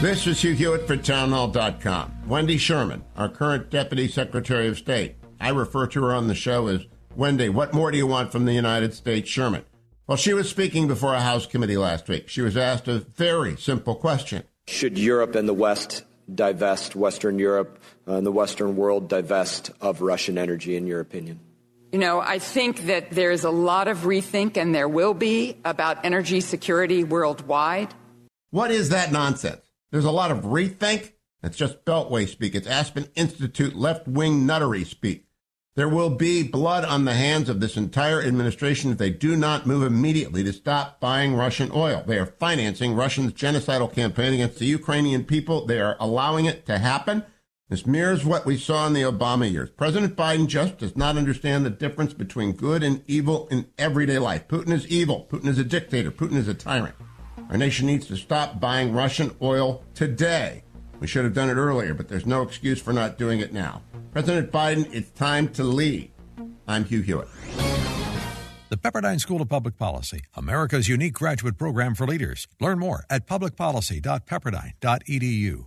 This is Hugh Hewitt for townhall.com. Wendy Sherman, our current Deputy Secretary of State. I refer to her on the show as Wendy, what more do you want from the United States, Sherman? Well, she was speaking before a House committee last week. She was asked a very simple question. Should Europe and the West divest, Western Europe uh, and the Western world divest of Russian energy, in your opinion? You know, I think that there's a lot of rethink, and there will be, about energy security worldwide. What is that nonsense? There's a lot of rethink. It's just Beltway speak. It's Aspen Institute left wing nuttery speak. There will be blood on the hands of this entire administration if they do not move immediately to stop buying Russian oil. They are financing Russia's genocidal campaign against the Ukrainian people. They are allowing it to happen. This mirrors what we saw in the Obama years. President Biden just does not understand the difference between good and evil in everyday life. Putin is evil. Putin is a dictator. Putin is a tyrant. Our nation needs to stop buying Russian oil today. We should have done it earlier, but there's no excuse for not doing it now. President Biden, it's time to lead. I'm Hugh Hewitt. The Pepperdine School of Public Policy, America's unique graduate program for leaders. Learn more at publicpolicy.pepperdine.edu.